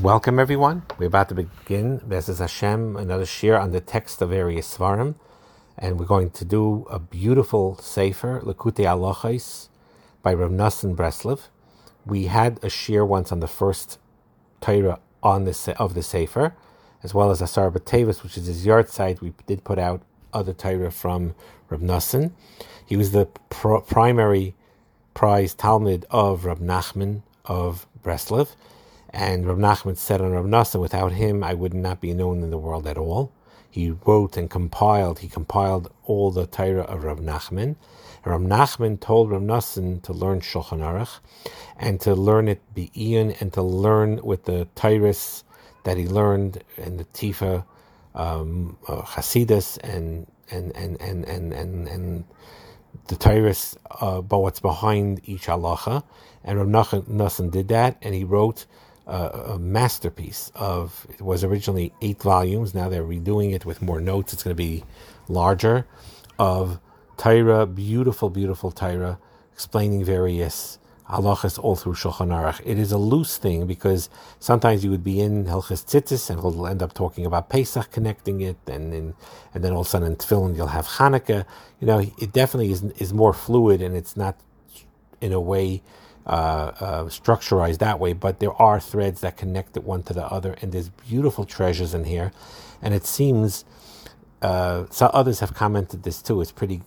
Welcome, everyone. We're about to begin Bezes Hashem, another shir on the text of various svarim, and we're going to do a beautiful sefer, Likutei Halachos, by Rav Nassan Breslev. We had a shir once on the first Torah on the of the sefer, as well as Asar Batavis, which is his yahrzeit. We did put out other Torah from Rav Nassan. He was the primary prize Talmud of Rav Nachman of Breslev and Rav Nachman said on Rav Nassan, without him, I would not be known in the world at all. He wrote and compiled, he compiled all the Torah of Rav Nachman. Rav Nachman told Rav Nassan to learn Shulchan Aruch and to learn it Be'iyun and to learn with the Tyrus that he learned in the Tifa um, uh, Hasidus and and and and and and, and the Tyrus, uh, but what's behind each halacha. And Rav Nassan did that, and he wrote a masterpiece of it was originally eight volumes now they're redoing it with more notes it's going to be larger of Torah beautiful beautiful Torah explaining various halachas all through Shulchan Aruch. It is a loose thing because sometimes you would be in Hilchas Tzitzis and we'll end up talking about Pesach, connecting it, and and, and then all of a sudden in Tefillin you'll have Hanukkah. You know, it definitely is is more fluid and it's not in a way uh, uh, structurized that way, but there are threads that connect it one to the other, and there's beautiful treasures in here. And it seems, uh, some others have commented this too. It's pretty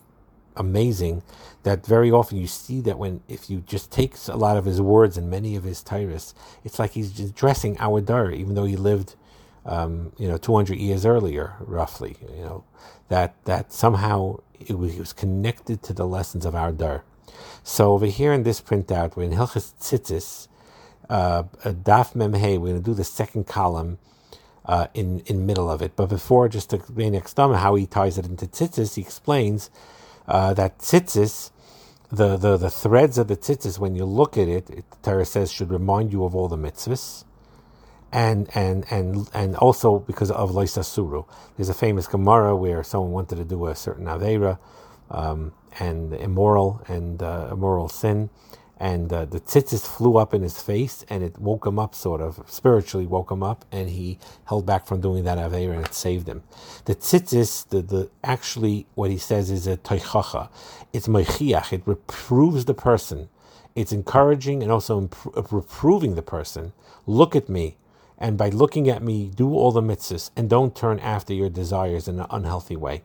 amazing that very often you see that when if you just take a lot of his words and many of his tyrus, it's like he's addressing our dar, even though he lived, um, you know, 200 years earlier, roughly. You know, that that somehow it was, it was connected to the lessons of our dar. So over here in this printout, we're in Hilchas Tzitzis, uh, Daf Memhe. We're going to do the second column uh, in in middle of it. But before, just to explain how he ties it into Tzitzis, he explains uh, that Tzitzis, the, the the threads of the Tzitzis, when you look at it, it the Torah says should remind you of all the mitzvahs. And and and and also because of Loisasuru. There's a famous Gemara where someone wanted to do a certain Aveira, um, and immoral and uh, immoral sin. And uh, the tzitzis flew up in his face, and it woke him up, sort of spiritually woke him up, and he held back from doing that aver, and it saved him. The tzitzis, the, the actually what he says is a toichacha. It's moichiach. It reproves the person. It's encouraging and also reproving the person. Look at me, and by looking at me, do all the mitzvahs, and don't turn after your desires in an unhealthy way.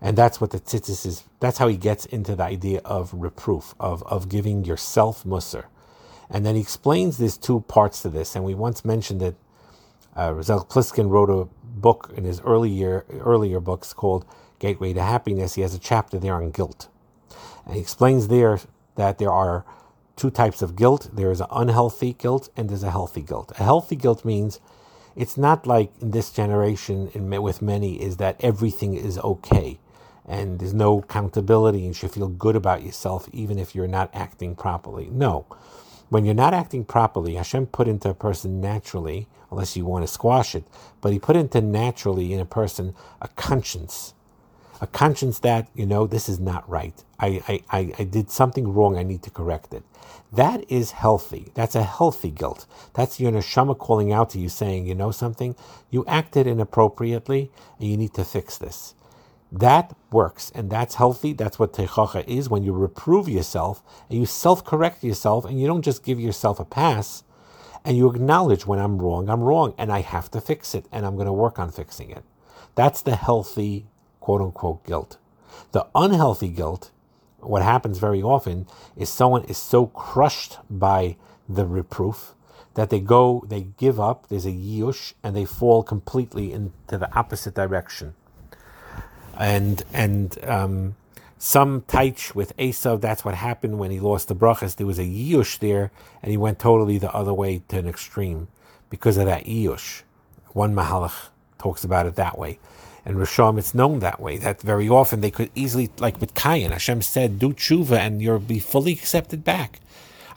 And that's what the tzitzis is. That's how he gets into the idea of reproof, of, of giving yourself musr. And then he explains these two parts to this. And we once mentioned that uh, Rozal Pliskin wrote a book in his earlier earlier books called Gateway to Happiness. He has a chapter there on guilt. And he explains there that there are two types of guilt. There is an unhealthy guilt and there's a healthy guilt. A healthy guilt means it's not like in this generation in, with many is that everything is okay and there's no accountability and you should feel good about yourself even if you're not acting properly. No. When you're not acting properly, Hashem put into a person naturally, unless you want to squash it, but He put into naturally in a person a conscience. A conscience that, you know, this is not right. I, I, I did something wrong, I need to correct it. That is healthy. That's a healthy guilt. That's your neshama calling out to you saying, you know something? You acted inappropriately and you need to fix this. That works and that's healthy. That's what Teichacha is when you reprove yourself and you self correct yourself and you don't just give yourself a pass and you acknowledge when I'm wrong, I'm wrong and I have to fix it and I'm going to work on fixing it. That's the healthy quote unquote guilt. The unhealthy guilt, what happens very often is someone is so crushed by the reproof that they go, they give up, there's a yush, and they fall completely into the opposite direction and and um, some taich with Esav. That's what happened when he lost the brachas. There was a yush there, and he went totally the other way to an extreme because of that yush. One mahalach talks about it that way. And Rishon, it's known that way. That very often they could easily, like with Kayin, Hashem said, "Do tshuva and you'll be fully accepted back."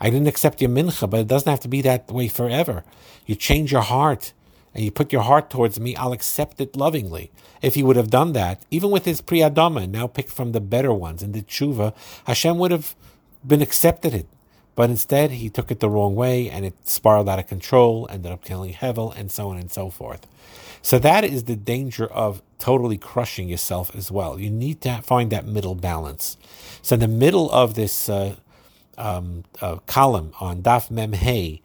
I didn't accept your mincha, but it doesn't have to be that way forever. You change your heart and you put your heart towards me, I'll accept it lovingly. If he would have done that, even with his priyadama, now picked from the better ones in the tshuva, Hashem would have been accepted it. But instead, he took it the wrong way and it spiraled out of control, ended up killing Hevel, and so on and so forth. So that is the danger of totally crushing yourself as well. You need to find that middle balance. So in the middle of this uh, um, uh, column on Daf Mem Hey,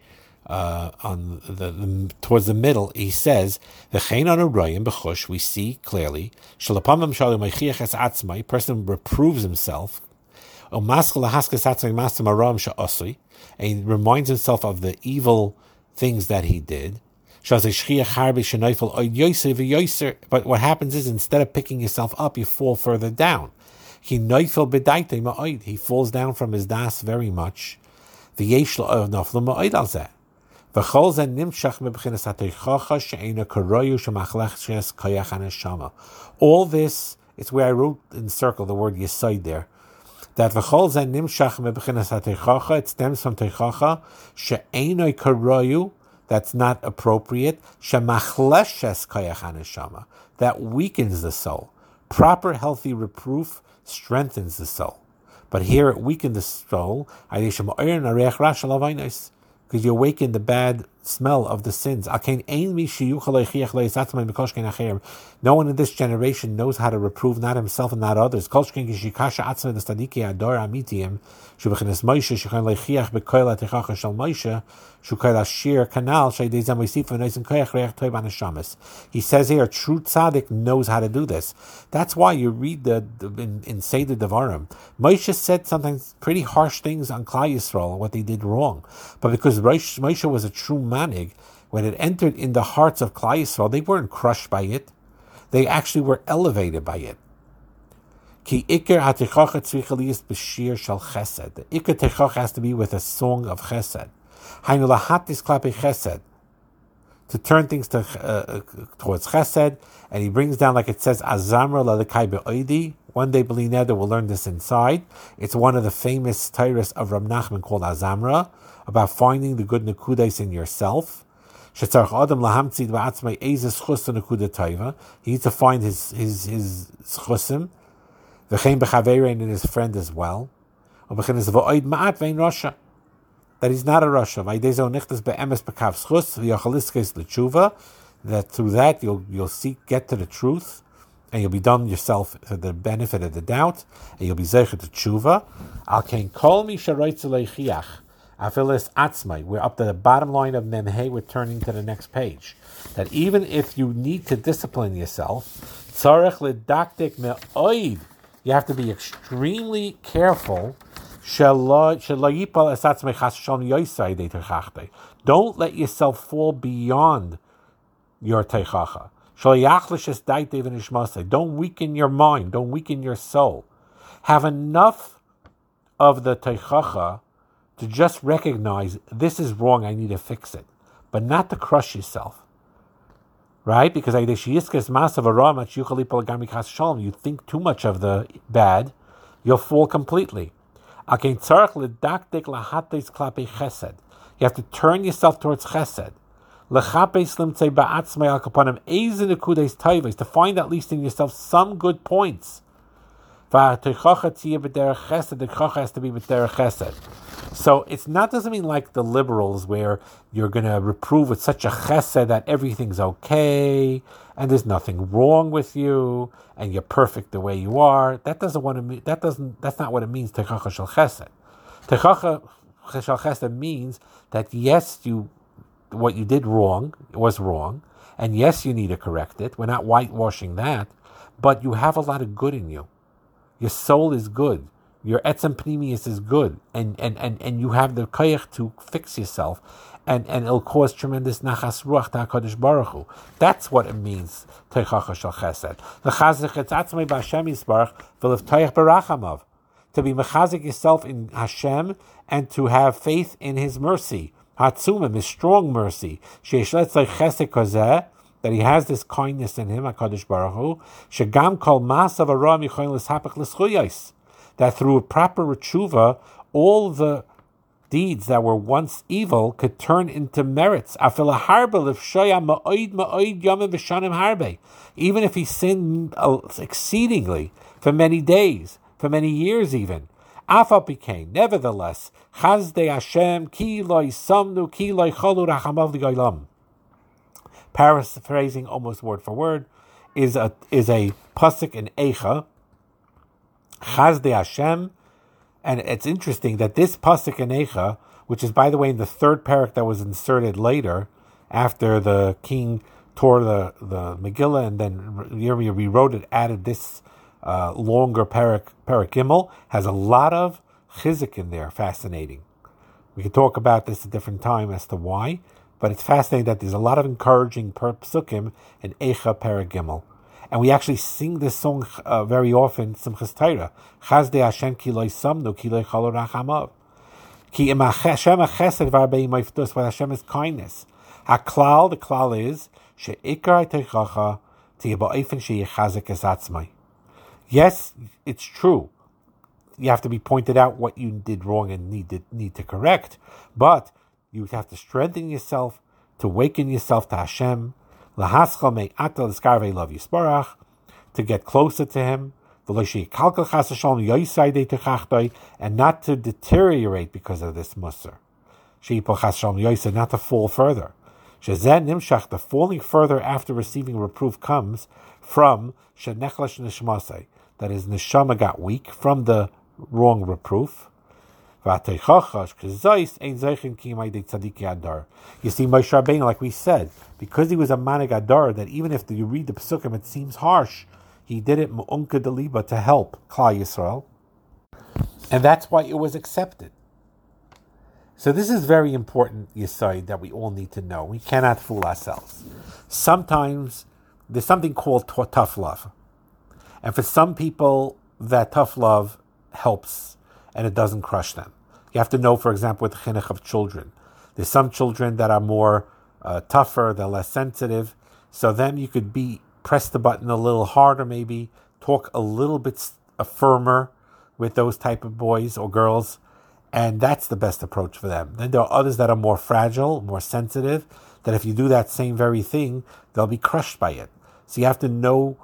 uh, on the, the, towards the middle, he says the chein on royim b'chush. We see clearly shalapamim shalim es atzmai. Person reproves himself. And reminds himself of the evil things that he did. But what happens is instead of picking yourself up, you fall further down. He He falls down from his das very much. The V'chol zeh nimshach mebchinas ha'teichacha she'ena karoyu. All this, it's where I wrote in circle the word yisoid there. That v'chol zeh nimshach mebchinas ha'teichacha, it stems from teichacha, she'ena karoyu, that's not appropriate, shemachleshes kayach haneshama, that weakens the soul. Proper healthy reproof strengthens the soul. But here it weakened the soul because you awaken the bad smell of the sins. No one in this generation knows how to reprove not himself and not others. He says here, true tzaddik knows how to do this. That's why you read the, the in, in Seder Devarim. Moshe said sometimes pretty harsh things on Klal Yisrael what they did wrong. But because Moshe was a true manig, when it entered in the hearts of Klal Yisrael, they weren't crushed by it. They actually were elevated by it. The ikir techocha has to be with a song of chesed. Hainu lahatis klape chesed. To turn things to, uh, towards chesed, and he brings down, like it says, azamra be'oidi. One day, Beli Neder will learn this inside. It's one of the famous tyrus of Rav Nachman called azamra, about finding the good nekudes in yourself. He needs to find his his his schusim V'chein b'chaverein in his friend as well. That he's not a Russia. That through that you'll you'll seek get to the truth, and you'll be done yourself for the benefit of the doubt, and you'll be zeichet to tshuva. Al kein kol mi sharoitz leichiach. Afilis atzmai. We're up to the bottom line of Memhe. We're turning to the next page. That even if you need to discipline yourself, tzarech ledaktik me'oid you have to be extremely careful. Don't let yourself fall beyond your teichacha. Don't weaken your mind. Don't weaken your soul. Have enough of the teichacha to just recognize this is wrong. I need to fix it, but not to crush yourself right? Because you think too much of the bad, you'll fall completely. You have to turn yourself towards chesed. To find at least in yourself some good points. So it's not doesn't mean like the liberals where you're going to reprove with such a chesed that everything's okay and there's nothing wrong with you and you're perfect the way you are. That doesn't want to mean that doesn't that's not what it means techacha shel chesed. Techacha shel chesed means that yes, you what you did wrong was wrong, and yes, you need to correct it. We're not whitewashing that, but you have a lot of good in you. Your soul is good your etzem pnimius is good, and, and, and, and you have the koyach to fix yourself, and, and it'll cause tremendous nachas ruach to Baruch Hu. That's what it means, teichacha shal chesed. The chazich etzatzmei b'Hashem yisbarach v'lev toich barachamav. To be mechazik yourself in Hashem and to have faith in His mercy. Hatzumim, His strong mercy. That he has this kindness in him, HaKadosh Baruch Hu, shegam kol masav l'shapach l'schuyos that through a proper tshuva, all the deeds that were once evil could turn into merits. Even if he sinned uh, exceedingly for many days, for many years even. Nevertheless, Chazde Hashem ki loy samnu ki loy cholu rachamav ligoylam. Paraphrasing almost word for word, is a is a pasuk in Eicha. Chazde Hashem, and it's interesting that this pasuk in Eicha, which is by the way in the third parak that was inserted later, after the king tore the the Megillah and then Yirmiyah rewrote it, added this uh, longer parak has a lot of chizik in there, fascinating. We could talk about this a different time as to why, but it's fascinating that there's a lot of encouraging psukim in Eicha parak Gimel. And we actually sing this song uh, very often, Simchas Torah. Chazde Hashem ki loy samnu ki loy chalo rachamav. Ki im Hashem chesed varbei moiftus, what Hashem is kindness. Haklal, the klal is, she'ikar teichacha, tiyaba'ifin she'yichazik esatzmai. Yes, it's true. You have to be pointed out what you did wrong and need to, need to correct, but you have to strengthen yourself, to waken yourself to Hashem, to get closer to Him, and not to deteriorate because of this musr. Not to fall further. The falling further after receiving reproof comes from that his neshama got weak from the wrong reproof. You see, Moshe Rabbeinu, like we said, because he was a manig adar, that even if you read the psukim, it seems harsh. He did it mu'unka deliba to help Klal Yisrael, and that's why it was accepted. So this is very important yisoid that we all need to know. We cannot fool ourselves. Sometimes there's something called tough love. And for some people, that tough love helps and it doesn't crush them. You have to know, for example, with the chinuch of children, there's some children that are more uh, tougher, they're less sensitive. So then you could be press the button a little harder, maybe talk a little bit firmer with those type of boys or girls, and that's the best approach for them. Then there are others that are more fragile, more sensitive. That if you do that same very thing, they'll be crushed by it. So you have to know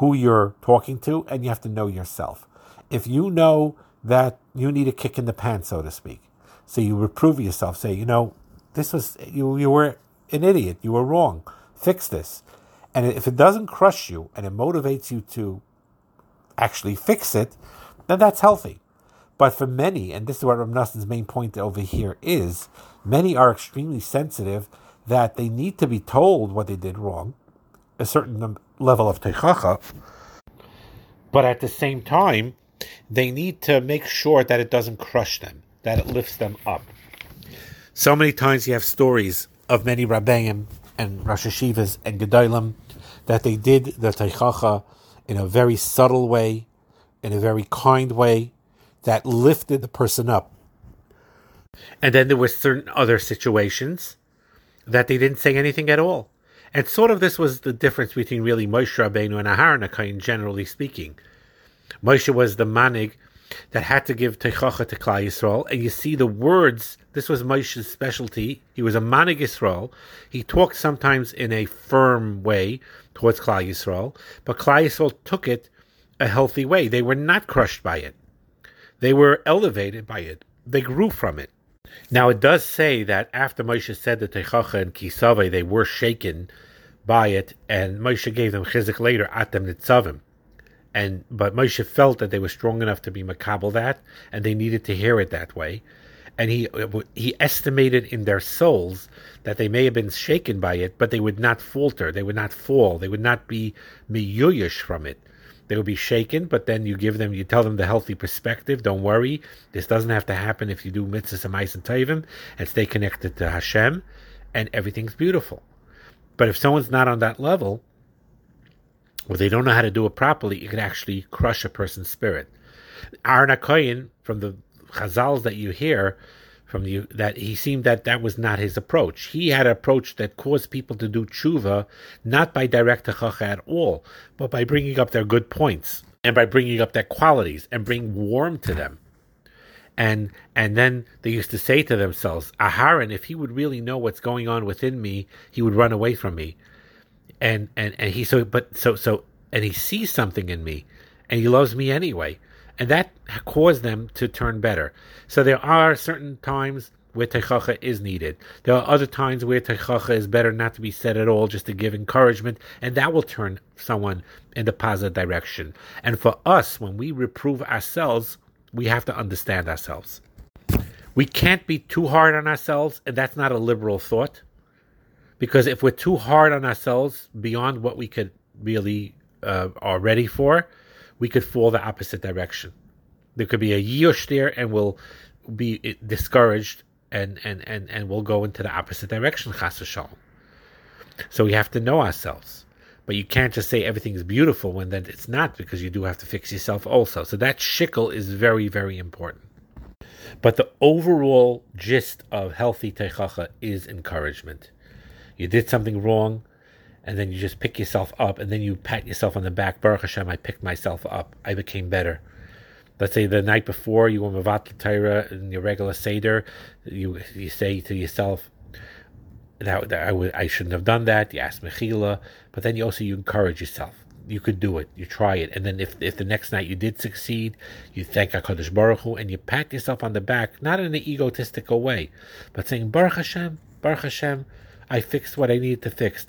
who you're talking to, and you have to know yourself. If you know that you need a kick in the pants, so to speak, so you reprove yourself, say, you know, this was you you were an idiot, you were wrong, fix this. And if it doesn't crush you and it motivates you to actually fix it, then that's healthy. But for many, and this is what Rav Nassan's main point over here is, many are extremely sensitive that they need to be told what they did wrong, a certain level of teichacha, but at the same time, they need to make sure that it doesn't crush them, that it lifts them up. So many times you have stories of many rabbeim and Rosh Hashivas and Gedolim that they did the teichacha in a very subtle way, in a very kind way, that lifted the person up. And then there were certain other situations that they didn't say anything at all. And sort of this was the difference between really Moshe Rabbeinu and Aharon HaKohen, generally speaking. Moshe was the manig that had to give Teichacha to Klal Yisrael, and you see the words. This was Moshe's specialty. He was a manig Yisrael. He talked sometimes in a firm way towards Klal Yisrael, but Klal Yisrael took it a healthy way. They were not crushed by it. They were elevated by it. They grew from it. Now it does say that after Moshe said the Techacha and Kisave, they were shaken by it, and Moshe gave them chizik later at them nitzavim. And but Moshe felt that they were strong enough to be makabel that, and they needed to hear it that way. And he he estimated in their souls that they may have been shaken by it, but they would not falter, they would not fall, they would not be miyuyish from it. They will be shaken, but then you give them, you tell them the healthy perspective. Don't worry, this doesn't have to happen if you do mitzvahs and and tayvim and stay connected to Hashem, and everything's beautiful. But if someone's not on that level, or they don't know how to do it properly, it could actually crush a person's spirit. Aharon HaKohen, from the Chazals that you hear, from the that he seemed that that was not his approach. He had an approach that caused people to do tshuva not by direct techacha at all, but by bringing up their good points and by bringing up their qualities and bring warmth to them. And and then they used to say to themselves, Aharon, if he would really know what's going on within me, he would run away from me. And and and he so but so so and he sees something in me, and he loves me anyway and that caused them to turn better. So there are certain times where teichacha is needed. There are other times where teichacha is better not to be said at all, just to give encouragement, and that will turn someone in the positive direction. And for us, when we reprove ourselves, we have to understand ourselves. We can't be too hard on ourselves, and that's not a liberal thought. Because if we're too hard on ourselves beyond what we could really uh, are ready for, we could fall the opposite direction. There could be a yush there, and we'll be discouraged, and and and and we'll go into the opposite direction. Chas So we have to know ourselves. But you can't just say everything is beautiful when then it's not, because you do have to fix yourself also. So that shikkel is very, very important. But the overall gist of healthy teichacha is encouragement. You did something wrong, and then you just pick yourself up, and then you pat yourself on the back. Baruch Hashem, I picked myself up. I became better. Let's say the night before you were Mavat Torah in your regular Seder, you, you say to yourself, that, that I, w- I shouldn't have done that. You ask Mechila, but then you also you encourage yourself. You could do it. You try it, and then if if the next night you did succeed, you thank Hakadosh Baruch Hu, and you pat yourself on the back, not in an egotistical way, but saying Baruch Hashem, Baruch Hashem, I fixed what I needed to fix.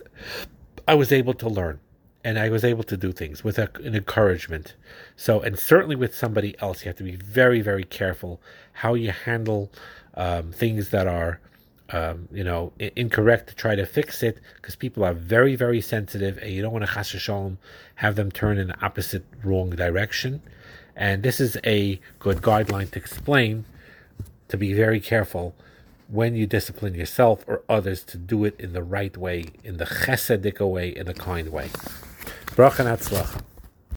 I was able to learn, and I was able to do things with a, an encouragement. So, and certainly with somebody else, you have to be very, very careful how you handle um, things that are um, you know, incorrect to try to fix it because people are very, very sensitive and you don't want to have them turn in the opposite wrong direction. And this is a good guideline to explain to be very careful when you discipline yourself or others to do it in the right way, in the chesedic way, in a kind way. Bracha